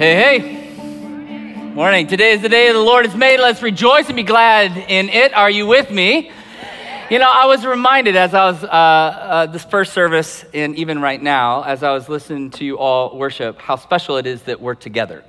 Hey, hey. Morning. Today is the day the Lord has made. Let's rejoice and be glad in it. Are you with me? You know, I was reminded as I was uh, uh, this first service, and even right now, as I was listening to you all worship, how special it is that we're together.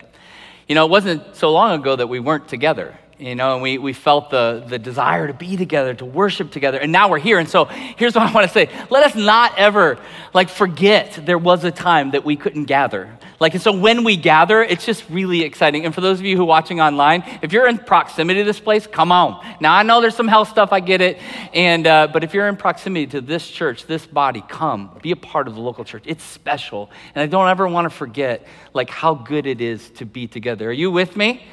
You know, it wasn't so long ago that we weren't together you know, and we, we felt the, the desire to be together, to worship together, and now we're here. And so here's what I want to say. Let us not ever, like, forget there was a time that we couldn't gather. Like, and so when we gather, it's just really exciting. And for those of you who are watching online, if you're in proximity to this place, come on. Now, I know there's some health stuff, I get it. And, uh, but if you're in proximity to this church, this body, come, be a part of the local church. It's special. And I don't ever want to forget, like, how good it is to be together. Are you with me?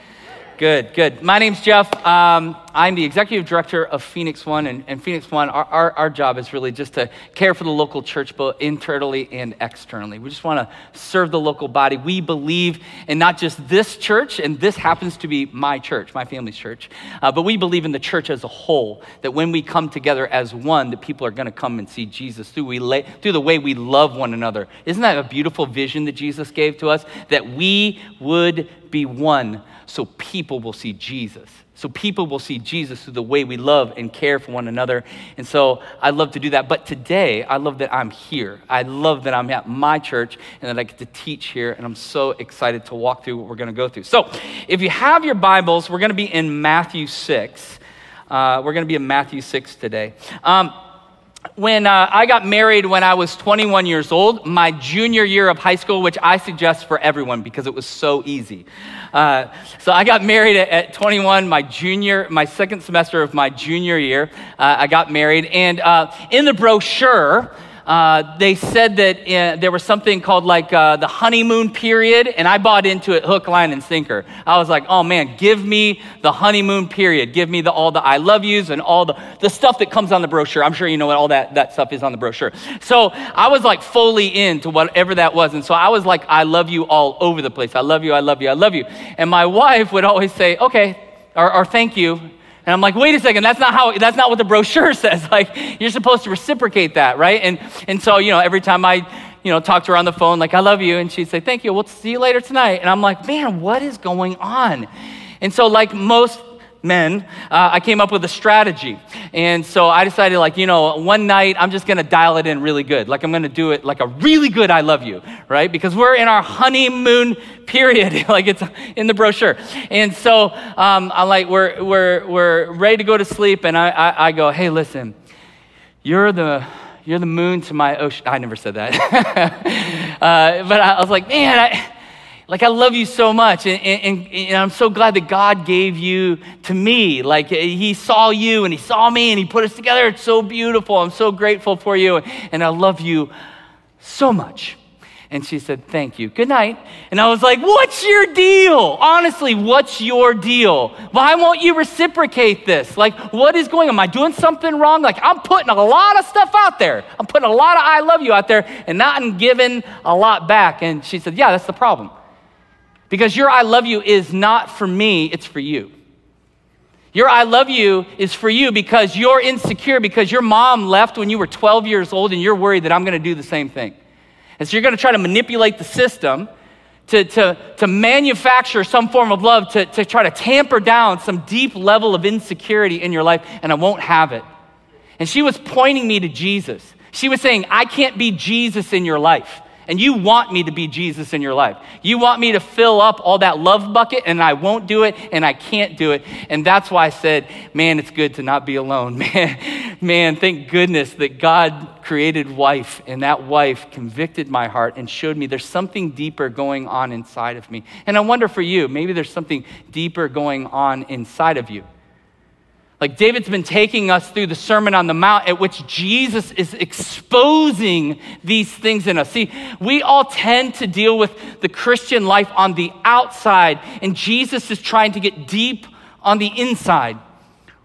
Good, good. My name's Jeff. Um, I'm the executive director of Phoenix One, and, and Phoenix One, our, our, our, job is really just to care for the local church, both internally and externally. We just want to serve the local body. We believe in not just this church, and this happens to be my church, my family's church, uh, but we believe in the church as a whole, that when we come together as one, that people are going to come and see Jesus through, we lay, through the way we love one another. Isn't that a beautiful vision that Jesus gave to us? That we would be one so people will see Jesus. So people will see Jesus through the way we love and care for one another. And so I love to do that. But today, I love that I'm here. I love that I'm at my church and that I get to teach here. And I'm so excited to walk through what we're going to go through. So if you have your Bibles, we're going to be in Matthew 6. Uh, we're going to be in Matthew 6 today. Um, when uh, I got married when I was 21 years old, my junior year of high school, which I suggest for everyone because it was so easy. Uh, so I got married at, at, 21, my junior, my second semester of my junior year. Uh, I got married, and uh, in the brochure, uh, they said that uh, there was something called like uh, the honeymoon period, and I bought into it hook, line, and sinker. I was like, oh man, give me the honeymoon period. Give me the, all the I love yous and all the, the stuff that comes on the brochure. I'm sure you know what all that, that stuff is on the brochure. So I was like fully into whatever that was. And so I was like, I love you all over the place. I love you, I love you, I love you. And my wife would always say, okay, or, or thank you. And I'm like, wait a second, that's not how, that's not what the brochure says. Like, you're supposed to reciprocate that, right? And, and so, you know, every time I, you know, talk to her on the phone, like, I love you, and she'd say, thank you, we'll see you later tonight. And I'm like, man, what is going on? And so, like most men, uh, I came up with a strategy. And so I decided, like, you know, one night I'm just gonna dial it in really good. Like, I'm gonna do it like a really good I love you, right? Because we're in our honeymoon period, like it's in the brochure. And so um, I'm like, we're, we're, we're ready to go to sleep. And I, I, I go, hey, listen, you're the, you're the moon to my ocean. I never said that. uh, but I was like, man, I, like, I love you so much. And, and, and, I'm so glad that God gave you to me. Like, He saw you and He saw me and He put us together. It's so beautiful. I'm so grateful for you. And I love you so much. And she said, Thank you. Good night. And I was like, What's your deal? Honestly, what's your deal? Why won't you reciprocate this? Like, what is going on? Am I doing something wrong? Like, I'm putting a lot of stuff out there. I'm putting a lot of I love you out there and not giving a lot back. And she said, Yeah, that's the problem. Because your I love you is not for me, it's for you. Your I love you is for you because you're insecure because your mom left when you were 12 years old and you're worried that I'm going to do the same thing. And so you're going to try to manipulate the system to, to, to manufacture some form of love, to, to try to tamper down some deep level of insecurity in your life, and I won't have it. And she was pointing me to Jesus. She was saying, I can't be Jesus in your life. And you want me to be Jesus in your life. You want me to fill up all that love bucket, and I won't do it, and I can't do it. And that's why I said, man, it's good to not be alone. Man, man, thank goodness that God created wife, and that wife convicted my heart and showed me there's something deeper going on inside of me. And I wonder for you, maybe there's something deeper going on inside of you. Like David's been taking us through the Sermon on the Mount, at which Jesus is exposing these things in us. See, we all tend to deal with the Christian life on the outside, and Jesus is trying to get deep on the inside.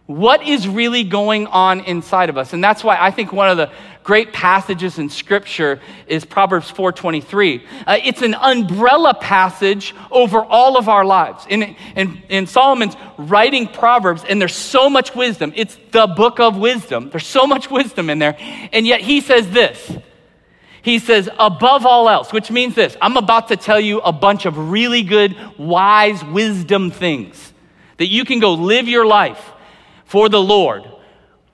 What is really going on inside of us? And that's why I think one of the great passages in scripture is Proverbs 4:23. Uh, it's an umbrella passage over all of our lives. In, in, in Solomon's writing Proverbs, and there's so much wisdom. It's the book of wisdom. There's so much wisdom in there. And yet he says this. He says, above all else, which means this I'm about to tell you a bunch of really good, wise, wisdom things that you can go live your life for the Lord.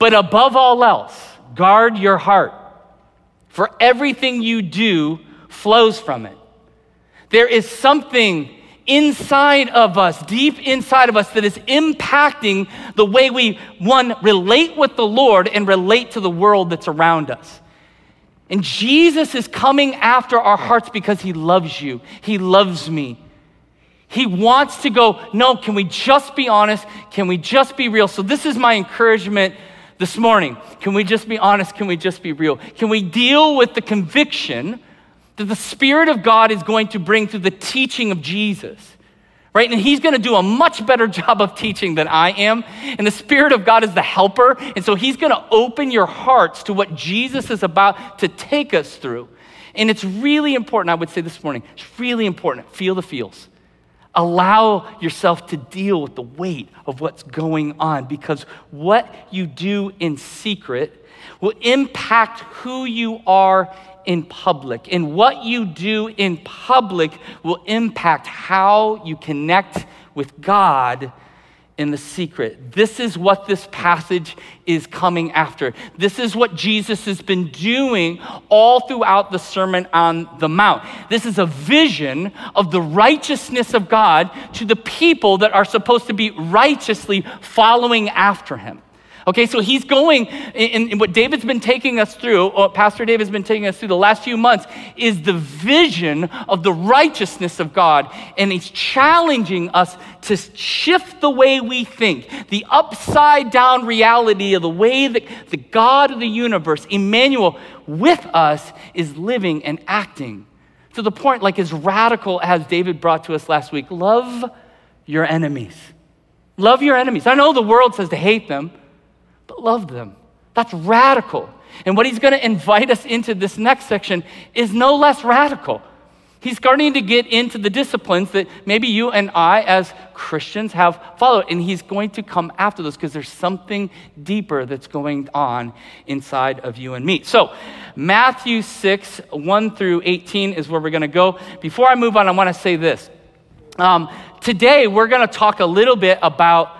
But above all else, guard your heart, for everything you do flows from it. There is something inside of us, deep inside of us, that is impacting the way we, one, relate with the Lord and relate to the world that's around us. And Jesus is coming after our hearts because he loves you. He loves me. He wants to go, no, can we just be honest? Can we just be real? So, this is my encouragement this morning. Can we just be honest? Can we just be real? Can we deal with the conviction that the Spirit of God is going to bring through the teaching of Jesus? right? And he's going to do a much better job of teaching than I am. And the Spirit of God is the helper. And so he's going to open your hearts to what Jesus is about to take us through. And it's really important, I would say this morning, it's really important. Feel the feels. Allow yourself to deal with the weight of what's going on because what you do in secret will impact who you are in public. And what you do in public will impact how you connect with God in the secret. This is what this passage is coming after. This is what Jesus has been doing all throughout the Sermon on the Mount. This is a vision of the righteousness of God to the people that are supposed to be righteously following after him. Okay, so he's going, in, in, what David's been taking us through, or Pastor David's been taking us through the last few months, is the vision of the righteousness of God. And he's challenging us to shift the way we think, the upside down reality of the way that the God of the universe, Emmanuel, with us, is living and acting. To the point, like as radical as David brought to us last week love your enemies. Love your enemies. I know the world says to hate them but love them. That's radical. And what he's going to invite us into this next section is no less radical. He's starting to get into the disciplines that maybe you and I, as Christians, have followed. And he's going to come after those because there's something deeper that's going on inside of you and me. So, Matthew 6, 1 through 18 is where we're going to go. Before I move on, I want to say this. Um, today, we're going to talk a little bit about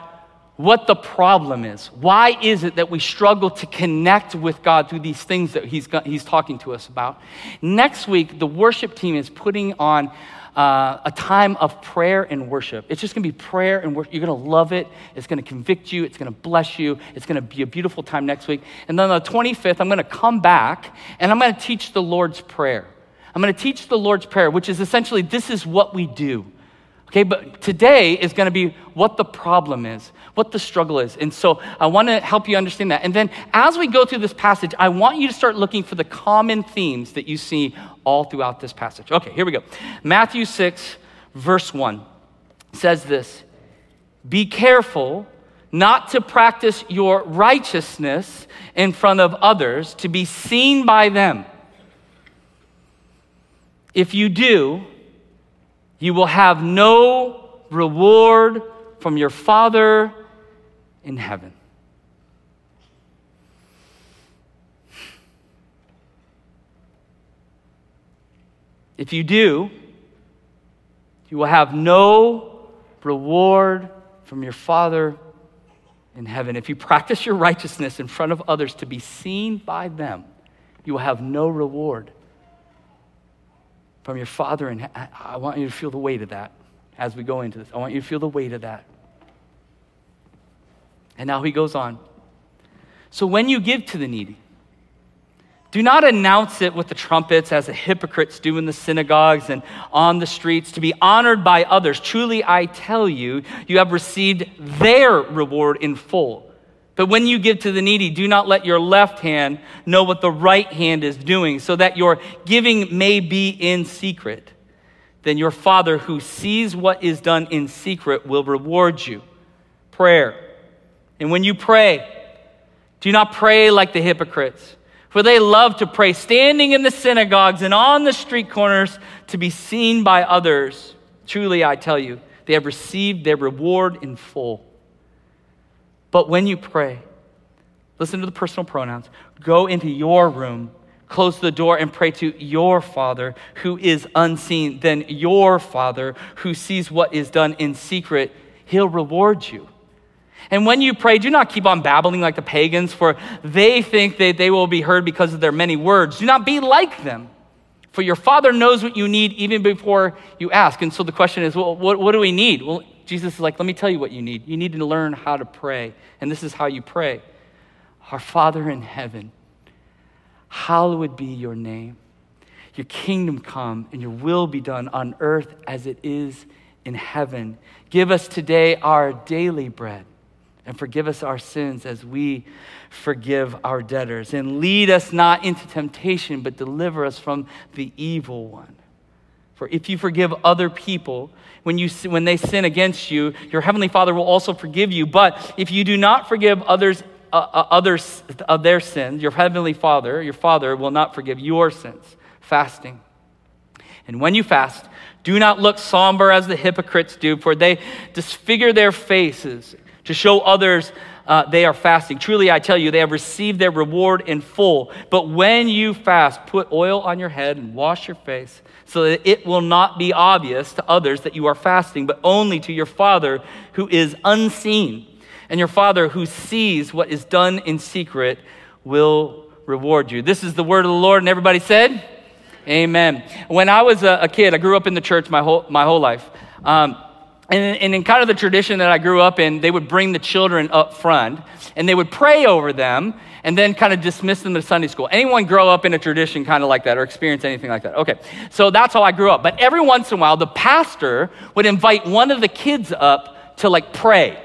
what the problem is. Why is it that we struggle to connect with God through these things that He's, he's talking to us about? Next week, the worship team is putting on uh, a time of prayer and worship. It's just gonna be prayer and worship. You're gonna love it. It's gonna convict you. It's gonna bless you. It's gonna be a beautiful time next week. And then on the 25th, I'm gonna come back and I'm gonna teach the Lord's Prayer. I'm gonna teach the Lord's Prayer, which is essentially this is what we do. Okay, but today is going to be what the problem is, what the struggle is. And so I want to help you understand that. And then as we go through this passage, I want you to start looking for the common themes that you see all throughout this passage. Okay, here we go. Matthew 6, verse 1 says this Be careful not to practice your righteousness in front of others to be seen by them. If you do, you will have no reward from your Father in heaven. If you do, you will have no reward from your Father in heaven. If you practice your righteousness in front of others to be seen by them, you will have no reward from your Father. And I want you to feel the weight of that as we go into this. I want you to feel the weight of that. And now he goes on. So when you give to the needy, do not announce it with the trumpets as the hypocrites do in the synagogues and on the streets to be honored by others. Truly, I tell you, you have received their reward in full. But when you give to the needy, do not let your left hand know what the right hand is doing, so that your giving may be in secret. Then your Father, who sees what is done in secret, will reward you. Prayer. And when you pray, do not pray like the hypocrites, for they love to pray standing in the synagogues and on the street corners to be seen by others. Truly, I tell you, they have received their reward in full. But when you pray, listen to the personal pronouns. Go into your room, close the door and pray to your Father who is unseen. Then your Father who sees what is done in secret, he'll reward you. And when you pray, do not keep on babbling like the pagans, for they think that they will be heard because of their many words. Do not be like them, for your Father knows what you need even before you ask. And so the question is, well, what, what do we need? Well, Jesus is like, let me tell you what you need. You need to learn how to pray. And this is how you pray Our Father in heaven, hallowed be your name. Your kingdom come and your will be done on earth as it is in heaven. Give us today our daily bread and forgive us our sins as we forgive our debtors. And lead us not into temptation, but deliver us from the evil one. For if you forgive other people when, you, when they sin against you, your heavenly Father will also forgive you. But if you do not forgive others, uh, uh, others of their sins, your heavenly Father, your Father, will not forgive your sins. Fasting. And when you fast, do not look somber as the hypocrites do, for they disfigure their faces to show others uh, they are fasting. Truly, I tell you, they have received their reward in full. But when you fast, put oil on your head and wash your face, so that it will not be obvious to others that you are fasting, but only to your Father who is unseen. And your Father who sees what is done in secret will reward you. This is the word of the Lord, and everybody said, Amen. When I was a, kid, I grew up in the church my whole, my whole life. Um, and, and in kind of the tradition that I grew up in, they would bring the children up front and they would pray over them and then kind of dismiss them to Sunday school. Anyone grow up in a tradition kind of like that or experience anything like that? Okay, so that's how I grew up. But every once in a while, the pastor would invite one of the kids up to like pray.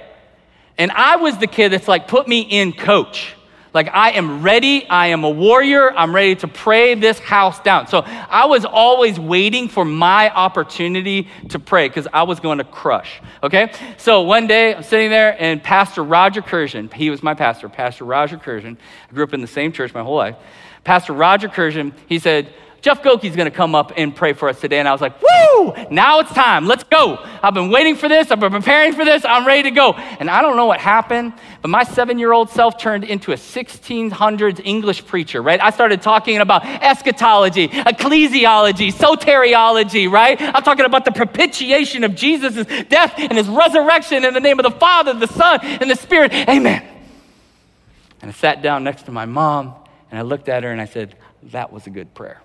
And I was the kid that's like, put me in coach. Like, I am ready. I am a warrior. I'm ready to pray this house down. So I was always waiting for my opportunity to pray because I was going to crush. Okay? So one day I'm sitting there and Pastor Roger Curzon, he was my pastor, Pastor Roger Curzon. I grew up in the same church my whole life. Pastor Roger Curzon, he said, Jeff Gokee's gonna come up and pray for us today. And I was like, woo, now it's time. Let's go. I've been waiting for this. I've been preparing for this. I'm ready to go. And I don't know what happened, but my seven year old self turned into a 1600s English preacher, right? I started talking about eschatology, ecclesiology, soteriology, right? I'm talking about the propitiation of Jesus' death and his resurrection in the name of the Father, the Son, and the Spirit. Amen. And I sat down next to my mom and I looked at her and I said, That was a good prayer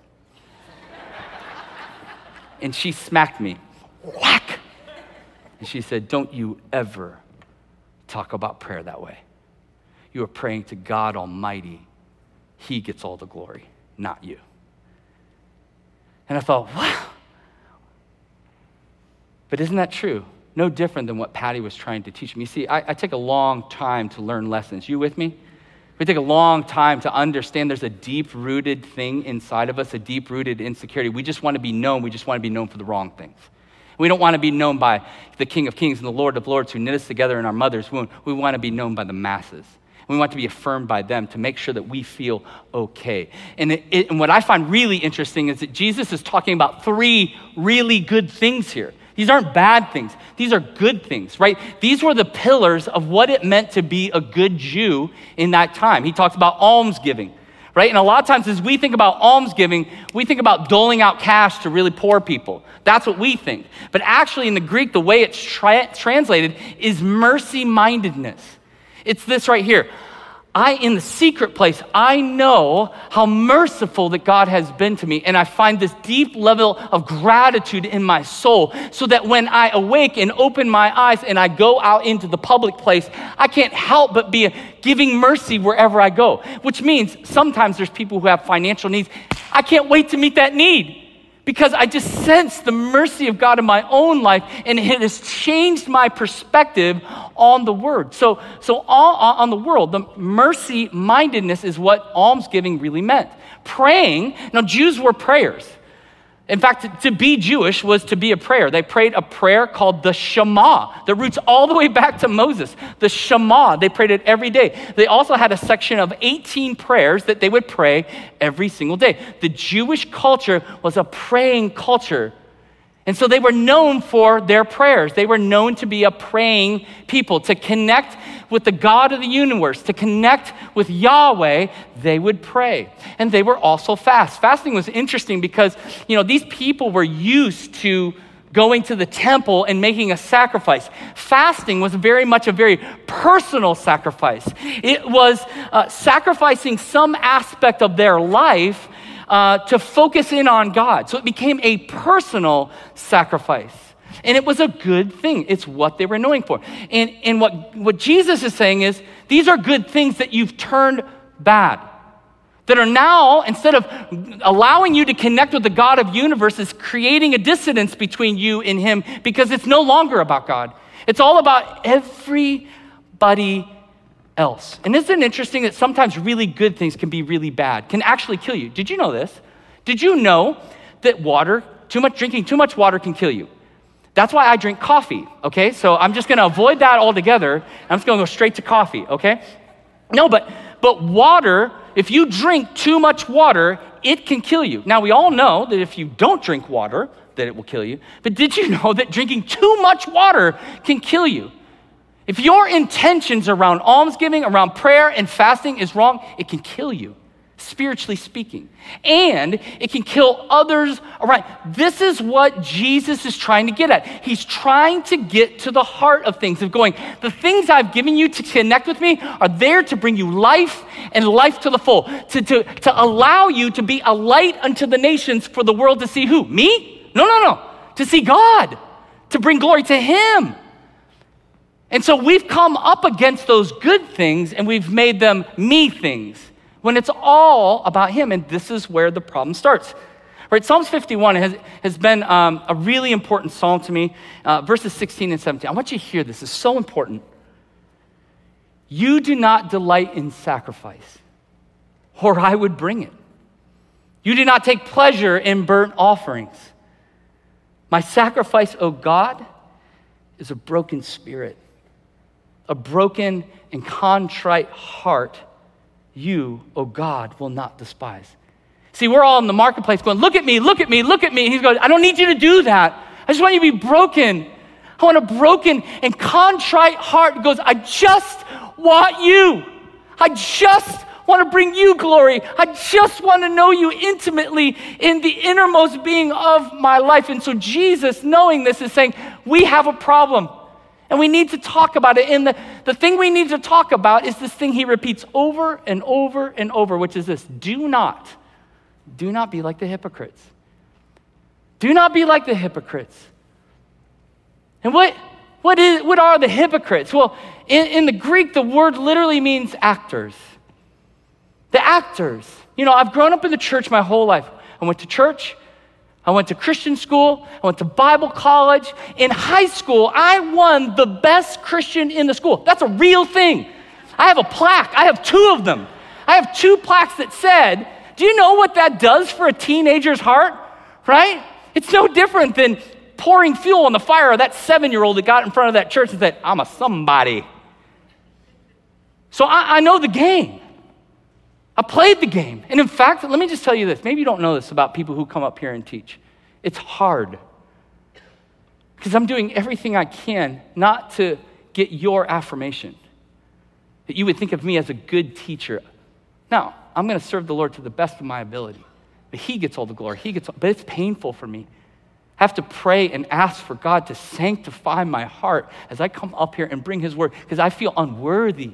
and she smacked me. Whack! And she said, Don't you ever talk about prayer that way. You are praying to God Almighty. He gets all the glory, not you. And I thought, wow. But isn't that true? No different than what Patty was trying to teach me. See, I, I take a long time to learn lessons. You with me? We take a long time to understand there's a deep rooted thing inside of us, a deep rooted insecurity. We just want to be known. We just want to be known for the wrong things. We don't want to be known by the King of Kings and the Lord of Lords who knit us together in our mother's womb. We want to be known by the masses. We want to be affirmed by them to make sure that we feel okay. And, it, it, and what I find really interesting is that Jesus is talking about three really good things here. These aren't bad things, these are good things, right? These were the pillars of what it meant to be a good Jew in that time. He talks about almsgiving, right? And a lot of times, as we think about almsgiving, we think about doling out cash to really poor people. That's what we think. But actually, in the Greek, the way it's tra- translated is mercy mindedness. It's this right here I, in the secret place, I know how merciful that God has been to me. And I find this deep level of gratitude in my soul so that when I awake and open my eyes and I go out into the public place, I can't help but be giving mercy wherever I go. Which means sometimes there's people who have financial needs. I can't wait to meet that need because I just sense the mercy of God in my own life, and it has changed my perspective on the word. So, so all, on the world, the mercy mindedness is what almsgiving really meant. Praying, now Jews were prayers. In fact, to be Jewish was to be a prayer. They prayed a prayer called the Shema that roots all the way back to Moses. The Shema, they prayed it every day. They also had a section of 18 prayers that they would pray every single day. The Jewish culture was a praying culture. And so they were known for their prayers. They were known to be a praying people, to connect with the God of the universe, to connect with Yahweh, they would pray. And they were also fast. Fasting was interesting because, you know, these people were used to going to the temple and making a sacrifice. Fasting was very much a very personal sacrifice. It was uh, sacrificing some aspect of their life uh, to focus in on God. So it became a personal sacrifice. And it was a good thing. It's what they were knowing for. And, and what, what Jesus is saying is these are good things that you've turned bad. That are now, instead of allowing you to connect with the God of universes, creating a dissonance between you and Him because it's no longer about God. It's all about everybody else. And isn't it interesting that sometimes really good things can be really bad, can actually kill you? Did you know this? Did you know that water, too much drinking too much water can kill you? That's why I drink coffee, okay? So I'm just gonna avoid that altogether. I'm just gonna go straight to coffee, okay? No, but but water, if you drink too much water, it can kill you. Now we all know that if you don't drink water, that it will kill you. But did you know that drinking too much water can kill you? If your intentions around almsgiving, around prayer and fasting is wrong, it can kill you, spiritually speaking. And it can kill others around. This is what Jesus is trying to get at. He's trying to get to the heart of things, of going, the things I've given you to connect with me are there to bring you life and life to the full, to, to, to allow you to be a light unto the nations for the world to see who? Me? No, no, no. To see God, to bring glory to Him. And so we've come up against those good things and we've made them me things when it's all about Him. And this is where the problem starts. Right, Psalms 51 has, has been um, a really important psalm to me, uh, verses 16 and 17. I want you to hear this, it's so important. You do not delight in sacrifice, or I would bring it. You do not take pleasure in burnt offerings. My sacrifice, O God, is a broken spirit a broken and contrite heart, you, O oh God, will not despise. See, we're all in the marketplace going, Look at me, look at me, look at me. And he's going, I don't need you to do that. I just want you to be broken. I want a broken and contrite heart He goes, I just want you. I just want to bring you glory. I just want to know you intimately in the innermost being of my life. And so Jesus, knowing this, is saying, We have a problem. And we need to talk about it. And the, the thing we need to talk about is this thing he repeats over and over and over, which is this do not, do not be like the hypocrites. Do not be like the hypocrites. And what, what, is, what are the hypocrites? Well, in, in the Greek, the word literally means actors. The actors. You know, I've grown up in the church my whole life. I went to church, I went to Christian school. I went to Bible college. In high school, I won the best Christian in the school. That's a real thing. I have a plaque, I have two of them. I have two plaques that said, Do you know what that does for a teenager's heart? Right? It's no different than pouring fuel on the fire of that seven year old that got in front of that church and said, I'm a somebody. So I, I know the game. I played the game. And in fact, let me just tell you this. Maybe you don't know this about people who come up here and teach. It's hard. Because I'm doing everything I can not to get your affirmation, that you would think of me as a good teacher. Now, I'm going to serve the Lord to the best of my ability. But He gets all the glory. He gets all, but it's painful for me. I have to pray and ask for God to sanctify my heart as I come up here and bring His word because I feel unworthy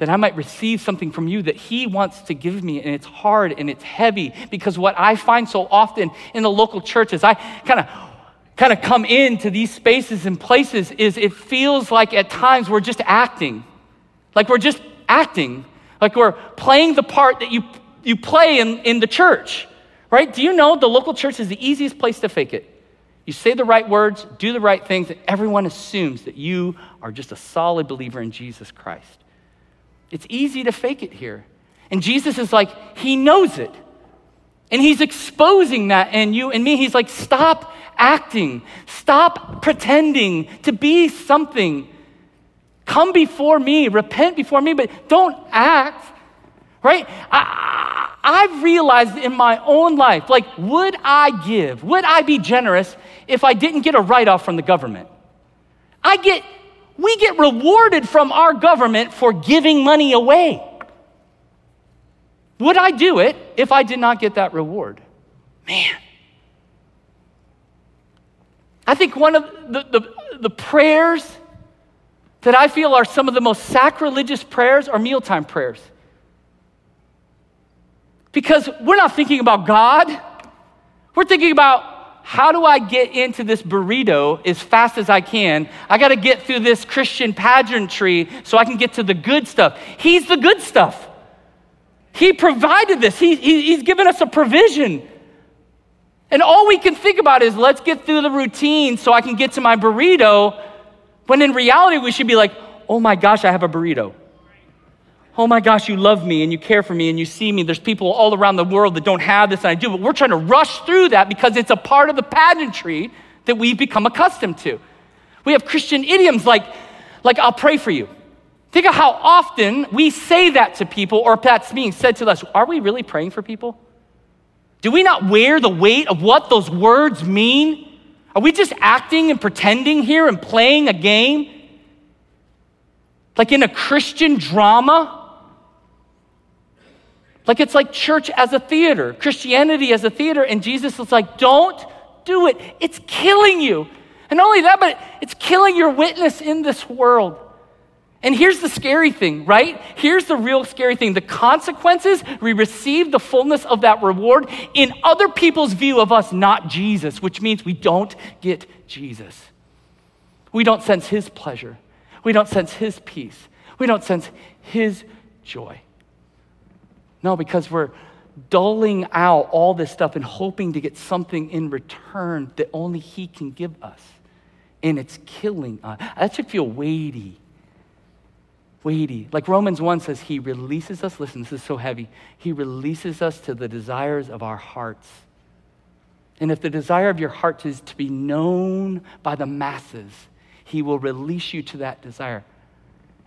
that I might receive something from you that He wants to give me. And it's hard and it's heavy because what I find so often in the local churches, I kind of kind of come into these spaces and places is it feels like at times we're just acting. Like we're just acting. Like we're playing the part that you, you play in, in the church. Right? Do you know the local church is the easiest place to fake it? You say the right words, do the right things, and everyone assumes that you are just a solid believer in Jesus Christ. It's easy to fake it here. And Jesus is like, He knows it. And He's exposing that in you and me. He's like, stop acting, stop pretending to be something. Come before me, repent before me, but don't act, right? I, I've realized in my own life, like, would I give, would I be generous if I didn't get a write off from the government? I get, we get rewarded from our government for giving money away. Would I do it if I did not get that reward? Man. I think one of the, the, the prayers that I feel are some of the most sacrilegious prayers are mealtime prayers. Because we're not thinking about God, we're thinking about how do I get into this burrito as fast as I can? I got to get through this Christian pageantry so I can get to the good stuff. He's the good stuff. He provided this, he, he, He's given us a provision. And all we can think about is let's get through the routine so I can get to my burrito. When in reality, we should be like, oh my gosh, I have a burrito. Oh my gosh, you love me and you care for me and you see me. There's people all around the world that don't have this and I do, but we're trying to rush through that because it's a part of the pageantry that we've become accustomed to. We have Christian idioms like, like I'll pray for you. Think of how often we say that to people or that's being said to us. Are we really praying for people? Do we not wear the weight of what those words mean? Are we just acting and pretending here and playing a game? Like in a Christian drama? Like it's like church as a theater, Christianity as a theater, and Jesus is like, don't do it. It's killing you. And not only that, but it's killing your witness in this world. And here's the scary thing, right? Here's the real scary thing. The consequences, we receive the fullness of that reward in other people's view of us, not Jesus, which means we don't get Jesus. We don't sense his pleasure. We don't sense his peace. We don't sense his joy. No, because we're doling out all this stuff and hoping to get something in return that only He can give us. And it's killing us. That should feel weighty. Weighty. Like Romans 1 says, He releases us. Listen, this is so heavy. He releases us to the desires of our hearts. And if the desire of your heart is to be known by the masses, He will release you to that desire.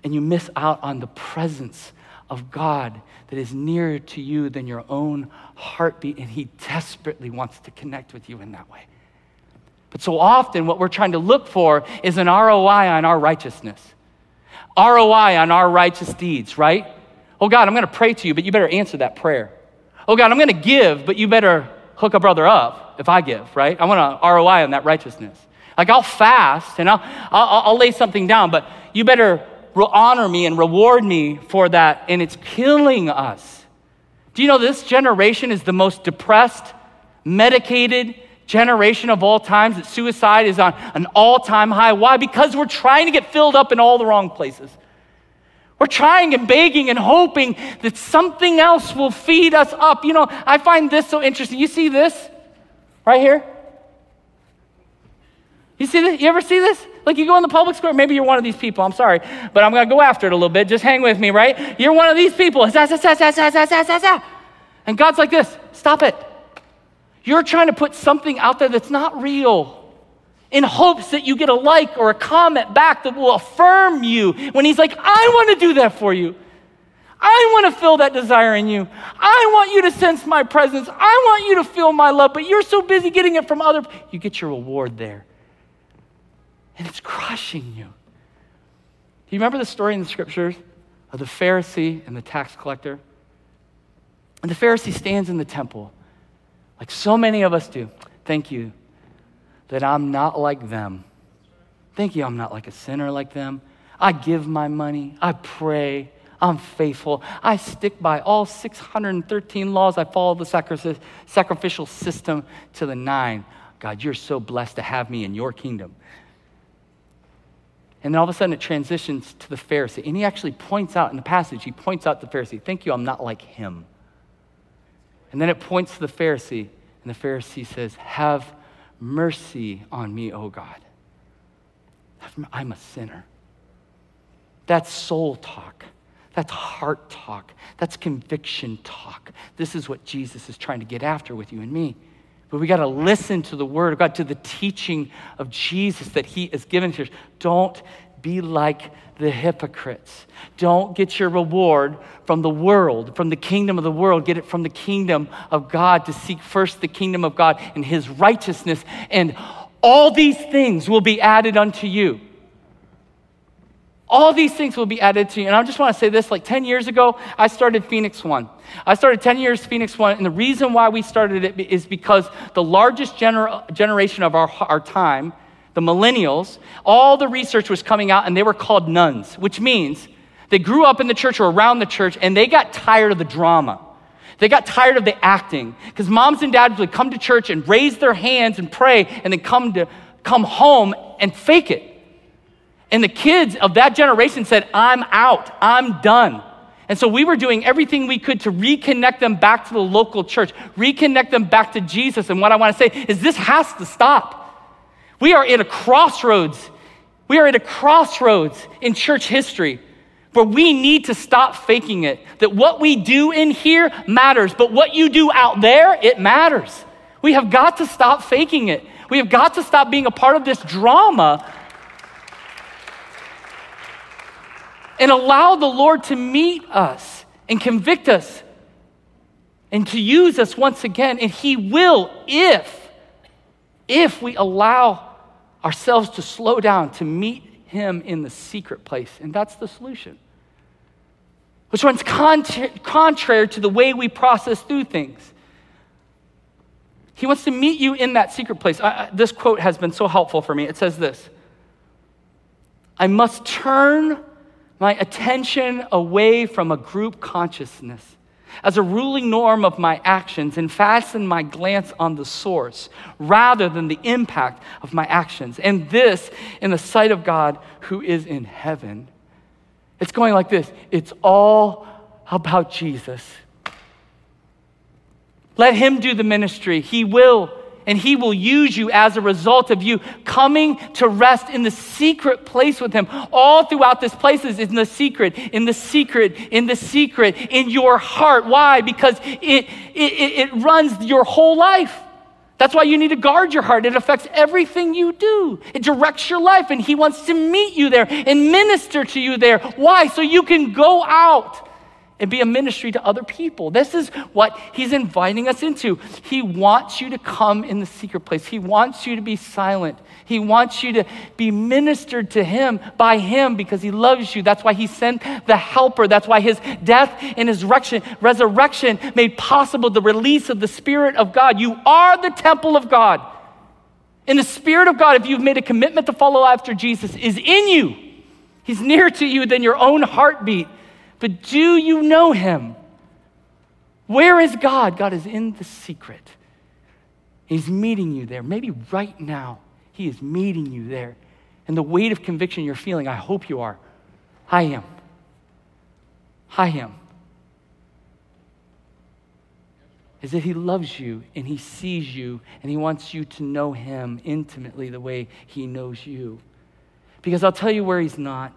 And you miss out on the presence of God that is nearer to you than your own heartbeat, and He desperately wants to connect with you in that way. But so often, what we're trying to look for is an ROI on our righteousness, ROI on our righteous deeds, right? Oh God, I'm going to pray to you, but you better answer that prayer. Oh God, I'm going to give, but you better hook a brother up if I give, right? I want an ROI on that righteousness. Like I'll fast and I'll, I'll, I'll lay something down, but you better honor me and reward me for that, and it's killing us. Do you know this generation is the most depressed, medicated generation of all times? That suicide is on an all time high. Why? Because we're trying to get filled up in all the wrong places. We're trying and begging and hoping that something else will feed us up. You know, I find this so interesting. You see this right here? You see this? You ever see this? Like you go in the public square, maybe you're one of these people, I'm sorry, but I'm gonna go after it a little bit. Just hang with me, right? You're one of these people. And God's like this stop it. You're trying to put something out there that's not real in hopes that you get a like or a comment back that will affirm you when He's like, I wanna do that for you. I want to feel that desire in you. I want you to sense my presence. I want you to feel my love, but you're so busy getting it from other. You get your reward there and it's crushing you. Do you remember the story in the scriptures of the Pharisee and the tax collector? And the Pharisee stands in the temple, like so many of us do. Thank you that I'm not like them. Thank you, I'm not like a sinner like them. I give my money, I pray, I'm faithful. I stick by all 613 laws. I follow the sacrificial system to the nine. God, you're so blessed to have me in your kingdom. And then all of a sudden it transitions to the Pharisee. And he actually points out in the passage, he points out the Pharisee, Thank you, I'm not like him. And then it points to the Pharisee, and the Pharisee says, Have mercy on me, O God. I'm a sinner. That's soul talk. That's heart talk. That's conviction talk. This is what Jesus is trying to get after with you and me. But we got to listen to the word of God, to the teaching of Jesus that he has given to us. Don't be like the hypocrites. Don't get your reward from the world, from the kingdom of the world. Get it from the kingdom of God to seek first the kingdom of God and his righteousness, and all these things will be added unto you. All these things will be added to you. And I just want to say this like 10 years ago, I started Phoenix One. I started 10 years Phoenix One, and the reason why we started it is because the largest gener- generation of our, our time the millennials, all the research was coming out and they were called nones, which means they grew up in the church or around the church and they got tired of the drama. They got tired of the acting because moms and dads would come to church and raise their hands and pray and then come to come home and fake it. And the kids of that generation said, "I'm out. I'm done." And so we were doing everything we could to reconnect them back to the local church, reconnect them back to Jesus. And what I want to say is this has to stop. We are at a crossroads. We are at a crossroads in church history where we need to stop faking it. That what we do in here matters, but what you do out there, it matters. We have got to stop faking it. We have got to stop being a part of this drama and allow the Lord to meet us and convict us and to use us once again. And He will if, if we allow ourselves to slow down to meet Him in the secret place. And that's the solution. Which runs contrary to the way we process through things. He wants to meet you in that secret place. I, this quote has been so helpful for me. It says this I must turn my attention away from a group consciousness as a ruling norm of my actions and fasten my glance on the source rather than the impact of my actions. And this in the sight of God who is in heaven. It's going like this it's all about Jesus. Let him do the ministry, he will and He will use you as a result of you coming to rest in the secret place with Him. All throughout this place is in the secret, in the secret, in the secret, in your heart. Why? Because it, it, it runs your whole life. That's why you need to guard your heart. It affects everything you do. It directs your life, and He wants to meet you there and minister to you there. Why? So you can go out and be a ministry to other people. This is what he's inviting us into. He wants you to come in the secret place. He wants you to be silent. He wants you to be ministered to him by him because he loves you. That's why he sent the helper. That's why his death and his resurrection made possible the release of the Spirit of God. You are the temple of God. And the Spirit of God, if you've made a commitment to follow after Jesus, is in you. He's nearer to you than your own heartbeat. But do you know him? Where is God? God is in the secret. He's meeting you there. Maybe right now, He is meeting you there. And the weight of conviction you're feeling, I hope you are. I am. I am. Is that He loves you and He sees you and He wants you to know Him intimately the way He knows you. Because I'll tell you where He's not.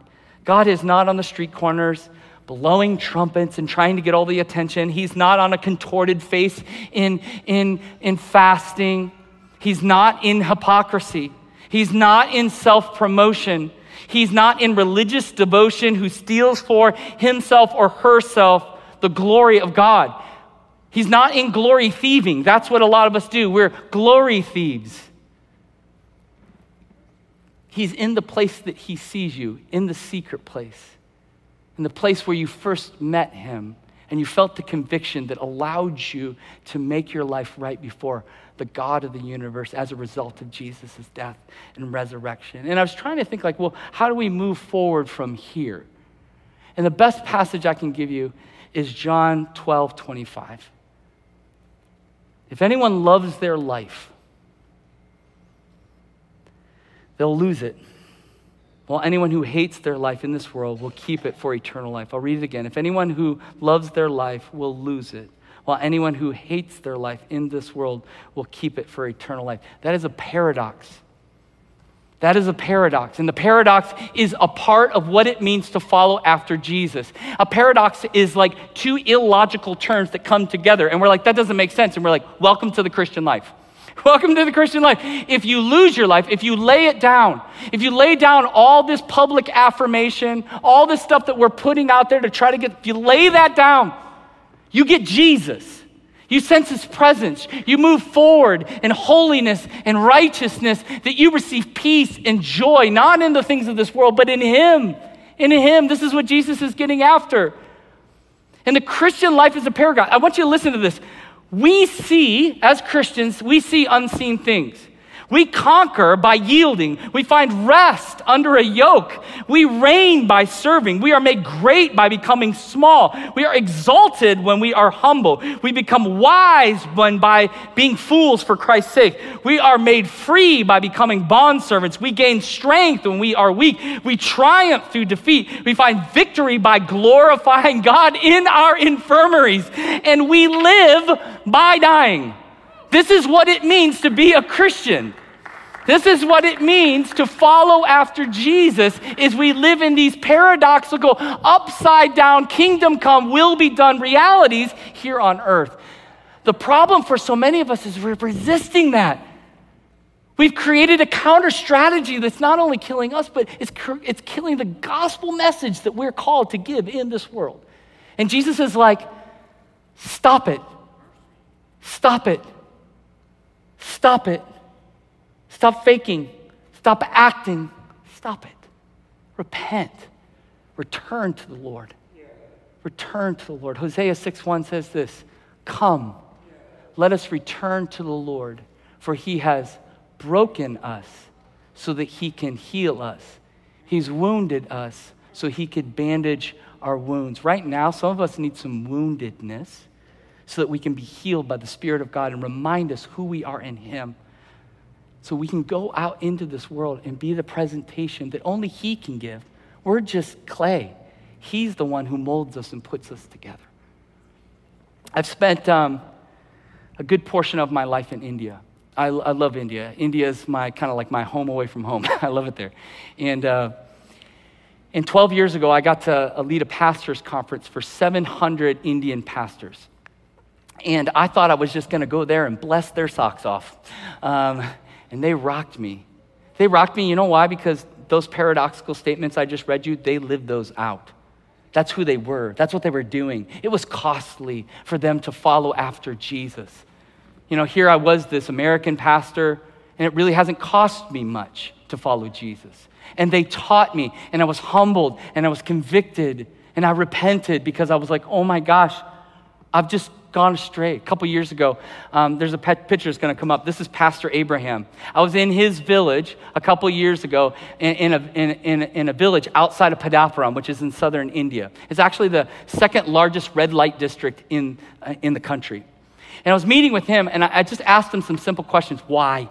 God is not on the street corners blowing trumpets and trying to get all the attention. He's not on a contorted face in, in, in fasting. He's not in hypocrisy. He's not in self promotion. He's not in religious devotion who steals for himself or herself the glory of God. He's not in glory thieving. That's what a lot of us do. We're glory thieves. He's in the place that he sees you, in the secret place in the place where you first met him and you felt the conviction that allowed you to make your life right before the God of the universe as a result of Jesus' death and resurrection. And I was trying to think, like, well, how do we move forward from here? And the best passage I can give you is John 12 25. If anyone loves their life, they'll lose it. While anyone who hates their life in this world will keep it for eternal life. I'll read it again. If anyone who loves their life will lose it, while anyone who hates their life in this world will keep it for eternal life. That is a paradox. That is a paradox. And the paradox is a part of what it means to follow after Jesus. A paradox is like two illogical terms that come together. And we're like, that doesn't make sense. And we're like, welcome to the Christian life. Welcome to the Christian life. If you lose your life, if you lay it down, if you lay down all this public affirmation, all this stuff that we're putting out there to try to get, if you lay that down, you get Jesus. You sense his presence. You move forward in holiness and righteousness, that you receive peace and joy, not in the things of this world, but in him. In him. This is what Jesus is getting after. And the Christian life is a paragon. I want you to listen to this. We see, as Christians, we see unseen things. We conquer by yielding. We find rest under a yoke. We reign by serving. We are made great by becoming small. We are exalted when we are humble. We become wise when by being fools for Christ's sake. We are made free by becoming bondservants. We gain strength when we are weak. We triumph through defeat. We find victory by glorifying God in our infirmaries. And we live by dying. This is what it means to be a Christian. This is what it means to follow after Jesus is we live in these paradoxical upside down kingdom come will be done realities here on earth. The problem for so many of us is we're resisting that. We've created a counter strategy that's not only killing us, but it's, it's killing the gospel message that we're called to give in this world. And Jesus is like, stop it. Stop it. Stop it. Stop faking. Stop acting. Stop it. Repent. Return to the Lord. Return to the Lord. Hosea 6 1 says this, "Come, let us return to the Lord, for he has broken us so that he can heal us. He's wounded us so he could bandage our wounds." Right now, some of us need some woundedness so that we can be healed by the Spirit of God and remind us who we are in Him. So we can go out into this world and be the presentation that only He can give. We're just clay. He's the one who molds us and puts us together. I've spent um, a good portion of my life in India. I, I love India. India is my kind of like my home away from home. I love it there. And, uh, and 12 years ago, I got to lead a pastors' conference for 700 Indian pastors. And I thought I was just going to go there and bless their socks off. Um, and they rocked me. They rocked me, you know why? Because those paradoxical statements I just read you, they lived those out. That's who they were. That's what they were doing. It was costly for them to follow after Jesus. You know, here I was, this American pastor, and it really hasn't cost me much to follow Jesus. And they taught me, and I was humbled, and I was convicted, and I repented because I was like, oh my gosh, I've just gone astray. A couple years ago, um, there's a picture that's going to come up. This is Pastor Abraham. I was in his village a couple years ago in, in, a, in, in, in a village outside of Pandavapuram, which is in southern India. It's actually the second largest red light district in, uh, in the country. And I was meeting with him, and I, I just asked him some simple questions. Why?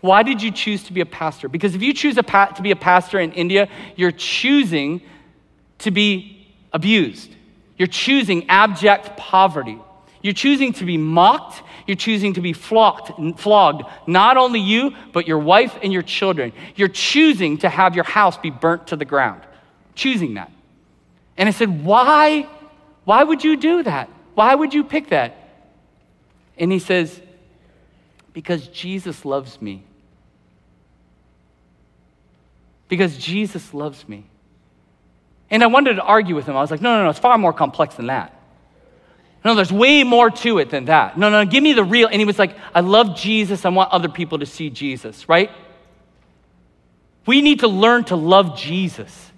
Why did you choose to be a pastor? Because if you choose pa- to be a pastor in India, you're choosing to be abused. You're choosing abject poverty. You're choosing to be mocked. You're choosing to be flogged, flogged, not only you, but your wife and your children. You're choosing to have your house be burnt to the ground. Choosing that. And I said, Why? Why would you do that? Why would you pick that? And he says, Because Jesus loves me. Because Jesus loves me. And I wanted to argue with him. I was like, No, no, no, it's far more complex than that. No, there's way more to it than that. No, no, give me the real. And he was like, I love Jesus. I want other people to see Jesus, right? We need to learn to love Jesus.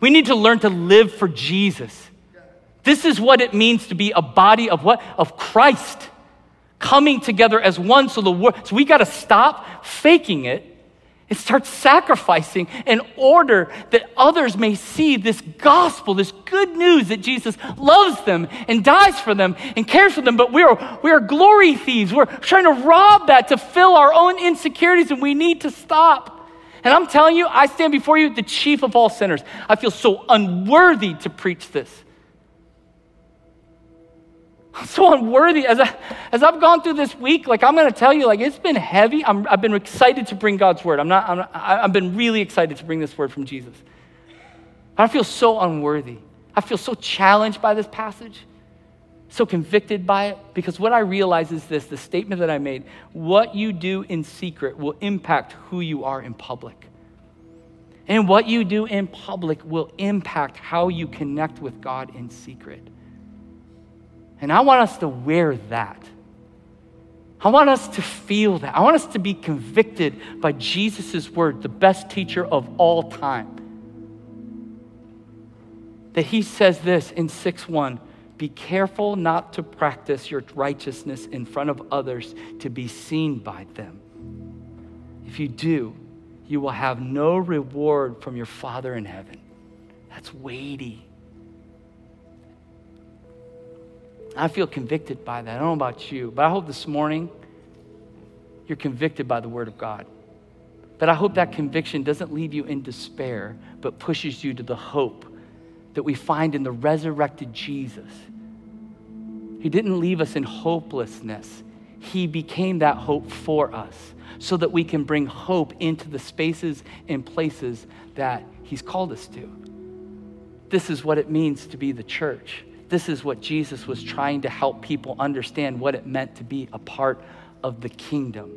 We need to learn to live for Jesus. This is what it means to be a body of what? Of Christ coming together as one. So the world, so we got to stop faking it and start sacrificing in order that others may see this gospel, this good news that Jesus loves them and dies for them and cares for them. But we are, we are glory thieves. We're trying to rob that to fill our own insecurities, and we need to stop. And I'm telling you, I stand before you, the chief of all sinners. I feel so unworthy to preach this. I'm so unworthy. As, I, as I've gone through this week, like I'm going to tell you, like it's been heavy. i have been excited to bring God's word. I'm not, I'm I've been really excited to bring this word from Jesus. I feel so unworthy. I feel so challenged by this passage. So convicted by it because what I realize is this the statement that I made what you do in secret will impact who you are in public. And what you do in public will impact how you connect with God in secret. And I want us to wear that. I want us to feel that. I want us to be convicted by Jesus' word, the best teacher of all time. That he says this in 6 1 Be careful not to practice your righteousness in front of others to be seen by them. If you do, you will have no reward from your Father in heaven. That's weighty. I feel convicted by that. I don't know about you, but I hope this morning you're convicted by the Word of God. But I hope that conviction doesn't leave you in despair, but pushes you to the hope that we find in the resurrected Jesus. He didn't leave us in hopelessness, He became that hope for us so that we can bring hope into the spaces and places that He's called us to. This is what it means to be the church. This is what Jesus was trying to help people understand what it meant to be a part of the kingdom.